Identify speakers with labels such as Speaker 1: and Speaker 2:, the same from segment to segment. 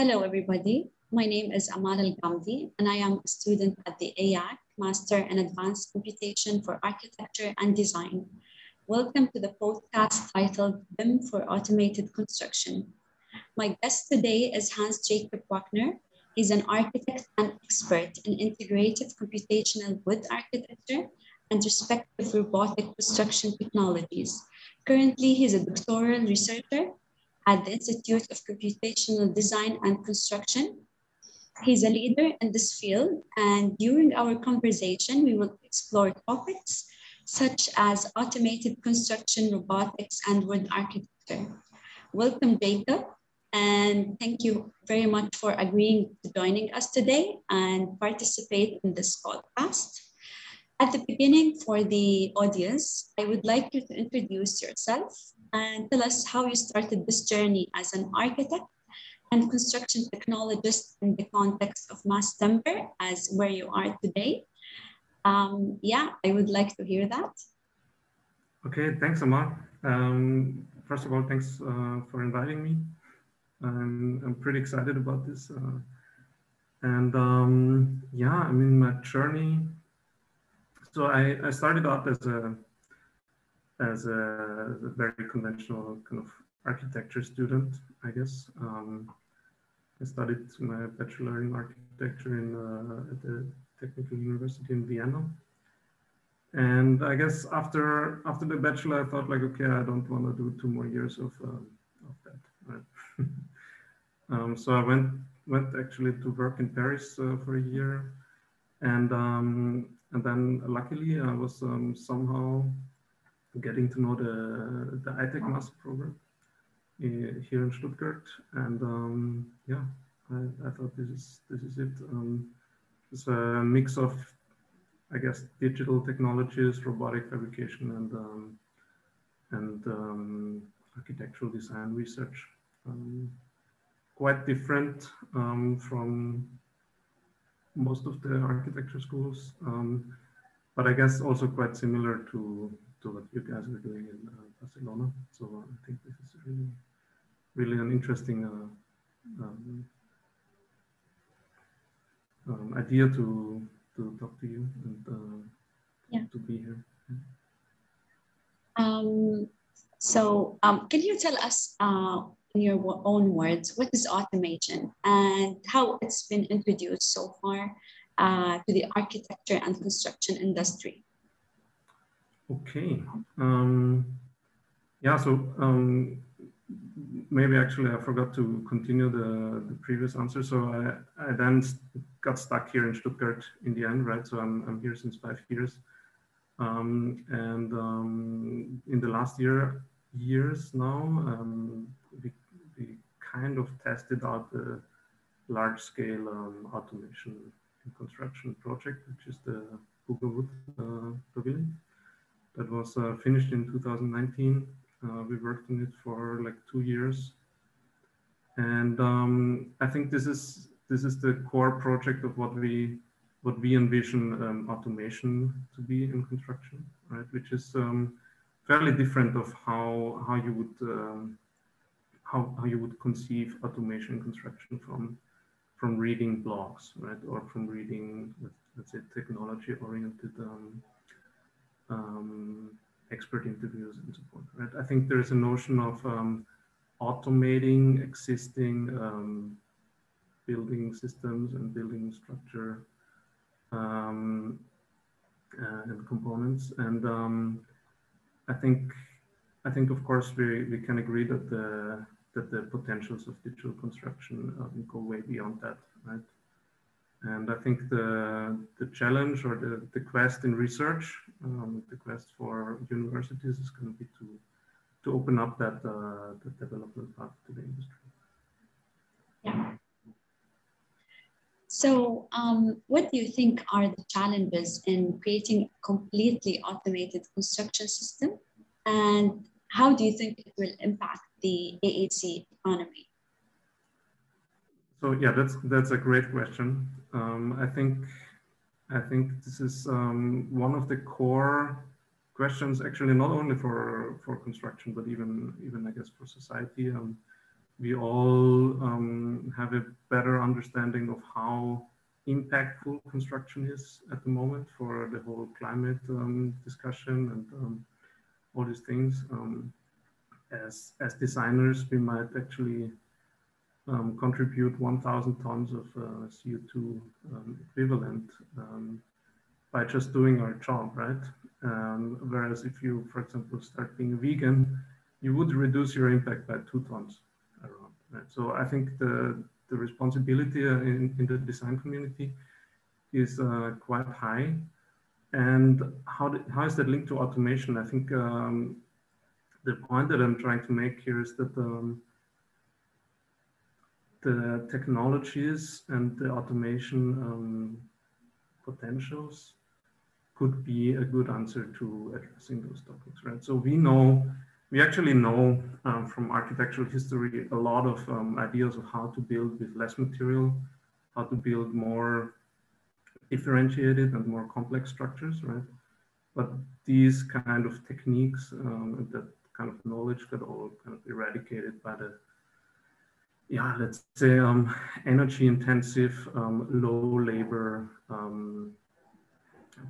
Speaker 1: Hello, everybody. My name is Amal Algamdeyl, and I am a student at the IAAC Master in Advanced Computation for Architecture and Design. Welcome to the podcast titled BIM for Automated Construction. My guest today is Hans Jakob Wagner. He's an architect and expert in integrative computational wood architecture and respective robotic construction technologies. Currently, he's a doctoral researcher at the Institute of Computational Design and Construction. He's a leader in this field, and during our conversation, we will explore topics such as automated construction, robotics, and wood architecture. Welcome, Jakob, and thank you very much for agreeing to joining us today and participate in this podcast. At the beginning, for the audience, I would like you to introduce yourself and tell us how you started this journey as an architect and construction technologist in the context of mass timber as where you are today. Um, yeah, I would like to hear that.
Speaker 2: Okay, thanks, Amar. Um, first of all, thanks uh, for inviting me. I'm, I'm pretty excited about this. Uh, and um, yeah, I mean, my journey so I, I started out as a as a, very conventional kind of architecture student, I guess. Um, I studied my bachelor in architecture in uh, at the Technical University in Vienna. And I guess after after the bachelor, I thought like, okay, I don't want to do two more years of um, of that. Um, so I went went actually to work in Paris uh, for a year, and um, and then luckily I was um, somehow getting to know the, the ITECH master program uh, here in Stuttgart. And um, yeah, I, I, thought this is, this is it. Um, it's a mix of, I guess, digital technologies, robotic fabrication, and, um, and um, architectural design research. Um, quite different from most of the architecture schools, um, but I guess also quite similar to, to what you guys are doing in uh, Barcelona. So I think this is really, really an interesting uh, um, um, idea to to talk to you and uh, yeah. to be here.
Speaker 1: Um, so um, can you tell us uh, in your own words, what is automation and how it's been introduced so far uh, to the architecture and construction industry?
Speaker 2: Okay. Um, yeah, so um, maybe actually I forgot to continue the, the previous answer. So I, I then got stuck here in Stuttgart in the end, right? So I'm, I'm here since five years. Um, and um, in the last year, years now, um, we kind of tested out the large scale um, automation and construction project, which is the BUGA Wood uh, Pavilion that was uh, finished in 2019. Uh, we worked on it for like two years. And um, I think this is this is the core project of what we what we envision um, automation to be in construction, right? Which is um, fairly different of how how you would um, how, how you would conceive automation construction from from reading blogs, right, or from reading, let's say, technology-oriented um, um, expert interviews and so forth, right? I think there is a notion of um, automating existing um, building systems and building structure um, uh, and components, and um, I think I think of course we we can agree that the that the potentials of digital construction um, go way beyond that, right? And I think the the challenge or the, the quest in research, um, the quest for universities is going to be to to open up that uh, development path to the industry.
Speaker 1: Yeah. So, um, what do you think are the challenges in creating a completely automated construction system, and how do you think it will impact the AEC economy?
Speaker 2: So yeah, that's that's a great question. Um, I think I think this is um, one of the core questions, actually, not only for for construction, but even even I guess for society. Um, we all um, have a better understanding of how impactful construction is at the moment for the whole climate um, discussion and um, all these things. As, as designers, we might actually um, contribute 1,000 tons of uh, CO2 um, equivalent um, by just doing our job, right? whereas if you, for example, start being vegan, you would reduce your impact by two tons around. Right? So I think the the responsibility uh, in, in the design community is uh, quite high. And how, how is that linked to automation? I think um, the point that I'm trying to make here is that um, the technologies and the automation um, potentials could be a good answer to addressing those topics, right? So we know we actually know um, from architectural history a lot of um, ideas of how to build with less material, how to build more differentiated and more complex structures, right? But these kind of techniques, um, that kind of knowledge got all kind of eradicated by the, yeah, let's say um, energy intensive, um, low labor um,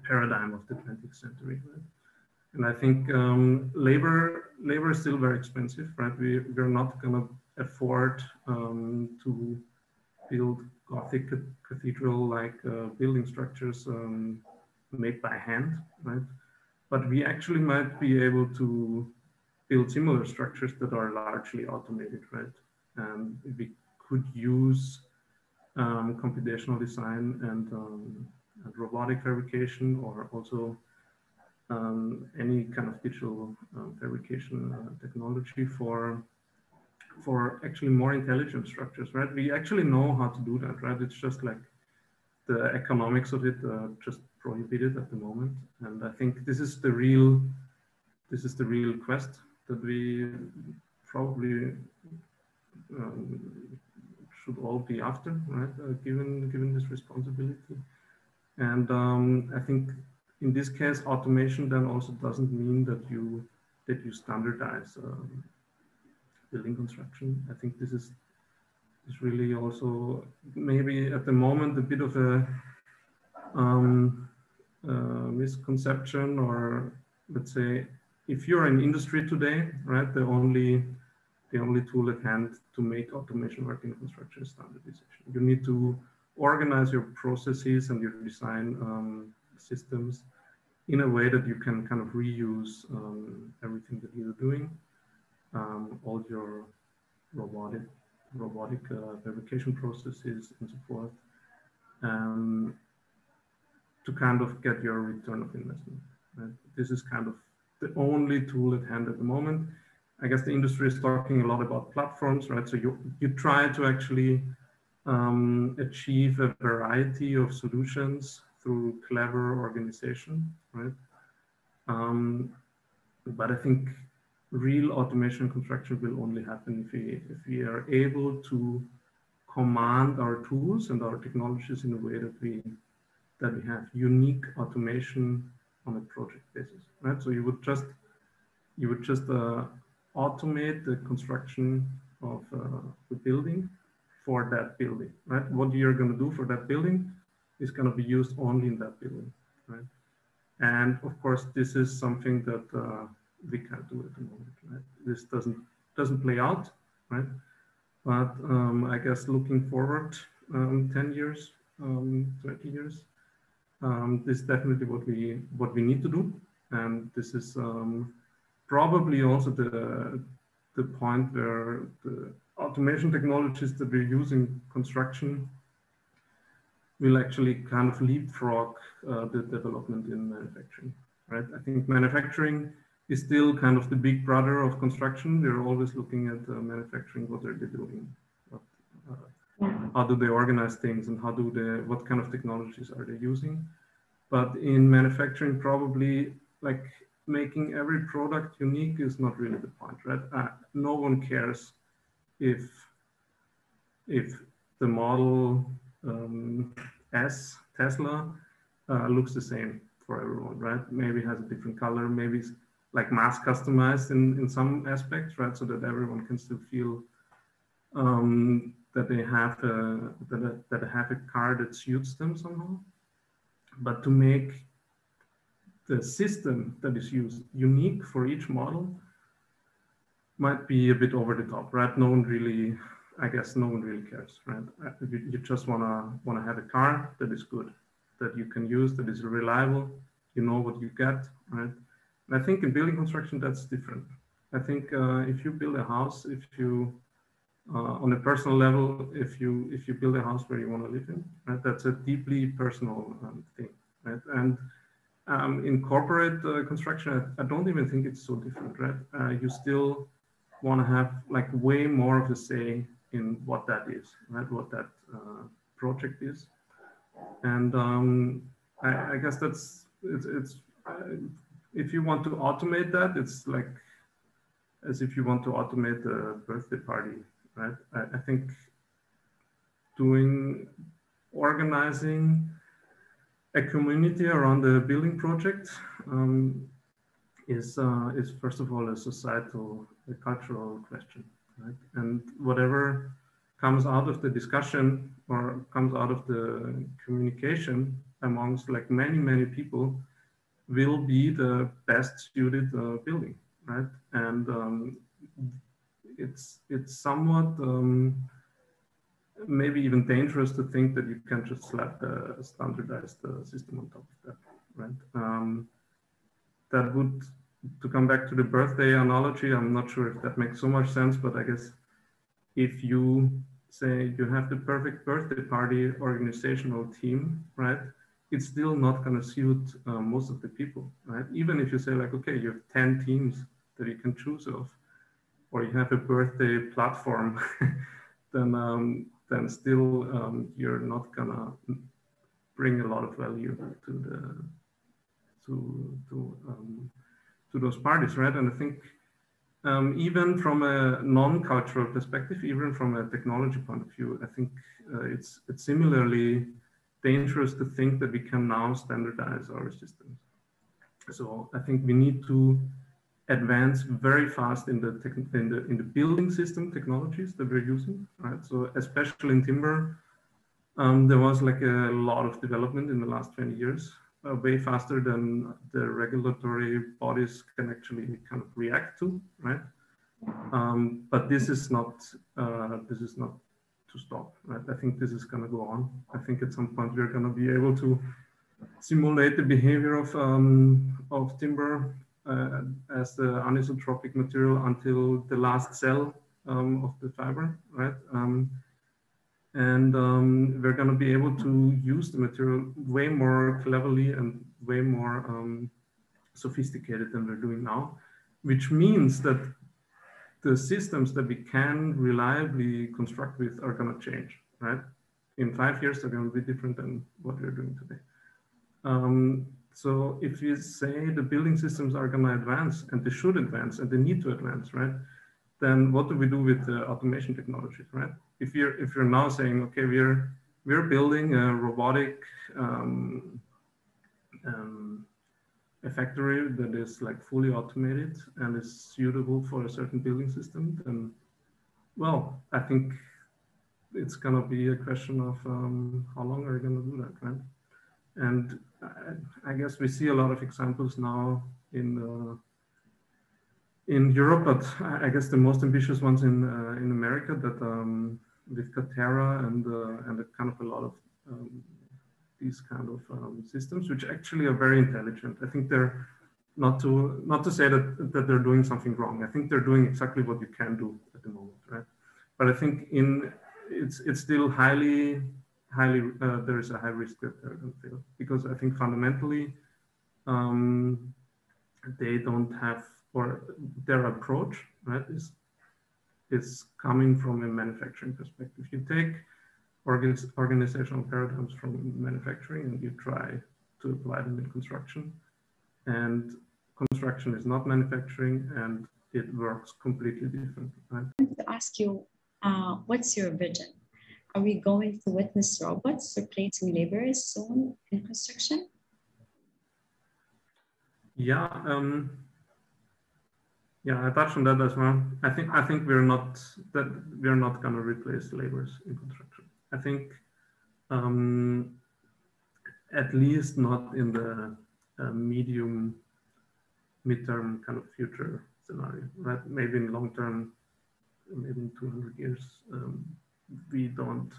Speaker 2: paradigm of the 20th century, right? And I think um, labor labor is still very expensive, right? We we're not going to afford um, to build Gothic cathedral-like uh, building structures um, made by hand, right? But we actually might be able to build similar structures that are largely automated, right? And we could use um, computational design and, um, and robotic fabrication or also um, any kind of digital um, fabrication uh, technology for for actually more intelligent structures, right? We actually know how to do that, right? It's just like the economics of it uh, just prohibited at the moment, and I think this is the real this is the real quest that we probably um, should all be after, right? Uh, given given this responsibility, and um, I think in this case, automation then also doesn't mean that you that you standardize um, building construction. I think this is is really also maybe at the moment a bit of a um, uh, misconception or let's say if you're in industry today, right, the only the only tool at hand to make automation work in construction standardization. You need to organize your processes and your design um, systems in a way that you can kind of reuse um, everything that you're doing, um, all your robotic robotic uh, fabrication processes and so forth, um, to kind of get your return of investment. Right? This is kind of the only tool at hand at the moment. I guess the industry is talking a lot about platforms, right? So you you try to actually um, achieve a variety of solutions through clever organization, right? Um, but I think real automation construction will only happen if we, if we are able to command our tools and our technologies in a way that we that we have unique automation on a project basis, right? So you would just you would just uh, automate the construction of uh, the building for that building, right? What you're going to do for that building is going to be used only in that building, right? And of course, this is something that uh, we can't do at the moment, right? This doesn't doesn't play out, right? But um, I guess looking forward um, 10 years, um, 20 years, um, this is definitely what we what we need to do. And this is um, probably also the, the point where the automation technologies that we're using construction will actually kind of leapfrog uh, the development in manufacturing, right? I think manufacturing is still kind of the big brother of construction. They're always looking at uh, manufacturing, what are they doing? What, uh, how do they organize things and how do they, what kind of technologies are they using? But in manufacturing, probably like making every product unique is not really the point, right? Uh, no one cares if, if the model um, S Tesla uh, looks the same for everyone, right? Maybe has a different color, maybe it's like mass customized in, in some aspects, right? So that everyone can still feel um, that they have a, that, that have a car that suits them somehow. But to make the system that is used unique for each model might be a bit over the top, right? No one really, I guess, no one really cares, right? Uh, you just wanna wanna have a car that is good, that you can use, that is reliable, you know what you get, right? And I think in building construction that's different. I think uh, if you build a house, if you uh, on a personal level, if you if you build a house where you want to live in, right, that's a deeply personal um, thing, right? And um, in corporate uh, construction, I, I, don't even think it's so different, right? Uh, you still want to have like way more of a say in what that is, right? What that uh, project is, and um, I, I, guess that's it's, it's uh, if you want to automate that, it's like as if you want to automate a birthday party right? I, I think doing, organizing a community around the building project um, is, uh, is first of all a societal, a cultural question, right? And whatever comes out of the discussion or comes out of the communication amongst like many, many people will be the best suited uh, building, right? And um, it's it's somewhat um, maybe even dangerous to think that you can just slap a standardized uh, system on top of that, right? Um, that would, to come back to the birthday analogy, I'm not sure if that makes so much sense, but I guess if you say you have the perfect birthday party organizational team, right? It's still not going to suit uh, most of the people, right? Even if you say like, okay, you have 10 teams that you can choose of, or you have a birthday platform, then um, then still um, you're not gonna bring a lot of value to the to to um, to those parties, right? And I think um, even from a non-cultural perspective, even from a technology point of view, I think uh, it's it's similarly dangerous to think that we can now standardize our systems. So I think we need to advance very fast in the, in the in the building system technologies that we're using, right? So especially in timber, um, there was like a lot of development in the last 20 years, uh, way faster than the regulatory bodies can actually kind of react to, right? Um, but this is not uh, this is not to stop, right? I think this is going to go on. I think at some point we're going to be able to simulate the behavior of um, of timber as the anisotropic material until the last cell um, of the fiber, right? Um, and um, we're going to be able to use the material way more cleverly and way more um, sophisticated than we're doing now, which means that the systems that we can reliably construct with are going to change, right? In five years, they're going to be different than what we're doing today. So if you say the building systems are going to advance and they should advance and they need to advance, right? Then what do we do with the automation technologies, right? If you're if you're now saying, okay, we're we're building a robotic um, um, a factory that is like fully automated and is suitable for a certain building system, then well, I think it's gonna be a question of um, how long are you gonna do that, right? And I guess we see a lot of examples now in uh, in Europe, but I guess the most ambitious ones in uh, in America that um, with Katerra and uh, and kind of a lot of um, these kind of um, systems, which actually are very intelligent. I think they're not to not to say that that they're doing something wrong. I think they're doing exactly what you can do at the moment, right? But I think in it's it's still highly highly uh, there is a high risk that they're going to fail because I think fundamentally um, they don't have or their approach right is is coming from a manufacturing perspective. You take organizational paradigms from manufacturing and you try to apply them in construction, and construction is not manufacturing and it works completely different. Right?
Speaker 1: I want to ask you, uh, what's your vision? Are we going to witness robots replacing laborers soon in construction?
Speaker 2: Yeah, um, yeah, I touched on that as well. I think I think we're not that we're not going to replace laborers in construction. I think um, at least not in the uh, medium midterm kind of future scenario, right? Maybe in long term, maybe in 200 years, um, we don't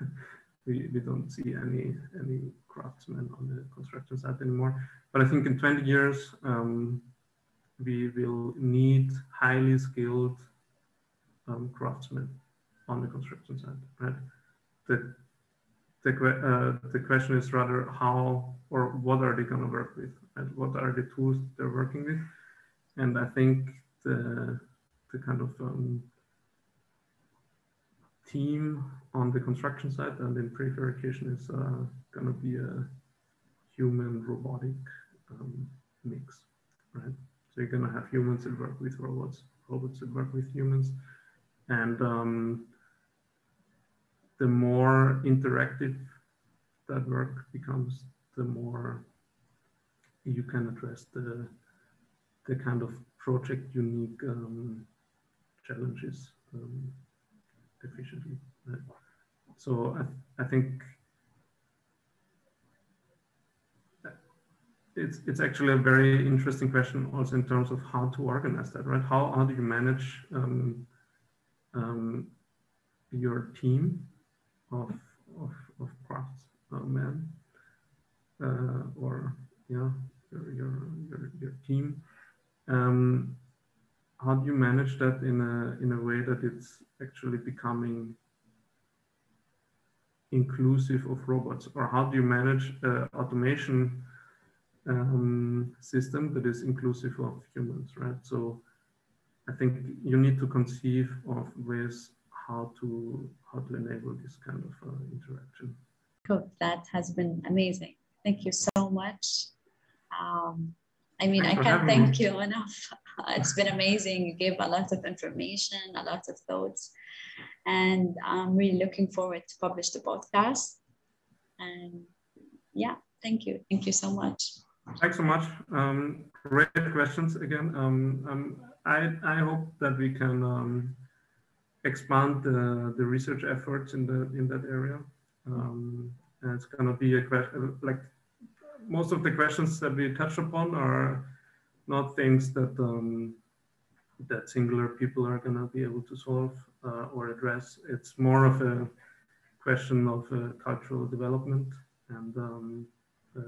Speaker 2: we, we don't see any any craftsmen on the construction site anymore. But I think in 20 years, um, we will need highly skilled um, craftsmen on the construction site, right? The, the, uh, the question is rather how or what are they going to work with? Right? What are the tools they're working with? And I think the, the kind of um, team on the construction site and in prefabrication is uh, going to be a human robotic um, mix, right? So you're going to have humans that work with robots, robots that work with humans. And um, the more interactive that work becomes, the more you can address the, the kind of project unique um, challenges um, efficiently. So I, I think it's it's actually a very interesting question also in terms of how to organize that, right? How how do you manage um, um, your team of of, of craftsmen uh, or yeah your your your, your team? Um, how do you manage that in a in a way that it's actually becoming inclusive of robots, or how do you manage uh, automation? um, system that is inclusive of humans, right? So I think you need to conceive of ways how to how to enable this kind of uh, interaction.
Speaker 1: Cool. That has been amazing. Thank you so much. Um, I mean, Thanks I can't thank me. you enough. it's been amazing. You gave a lot of information, a lot of thoughts, and I'm really looking forward to publish the podcast. And yeah, thank you. Thank you so much.
Speaker 2: Thanks so much. Um, great questions again. Um, um, I, I hope that we can um, expand the, the research efforts in the in that area. Um, it's going to be a question like most of the questions that we touched upon are not things that um, that singular people are going to be able to solve uh, or address. It's more of a question of uh, cultural development and uh,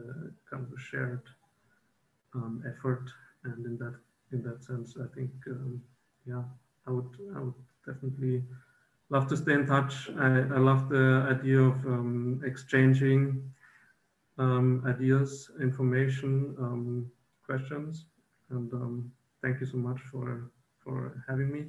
Speaker 2: kind of a shared um, effort. And in that in that sense, I think um, yeah, I would I would definitely love to stay in touch. I, I love the idea of um, exchanging um, ideas, information, um, questions, and um, thank you so much for for having me.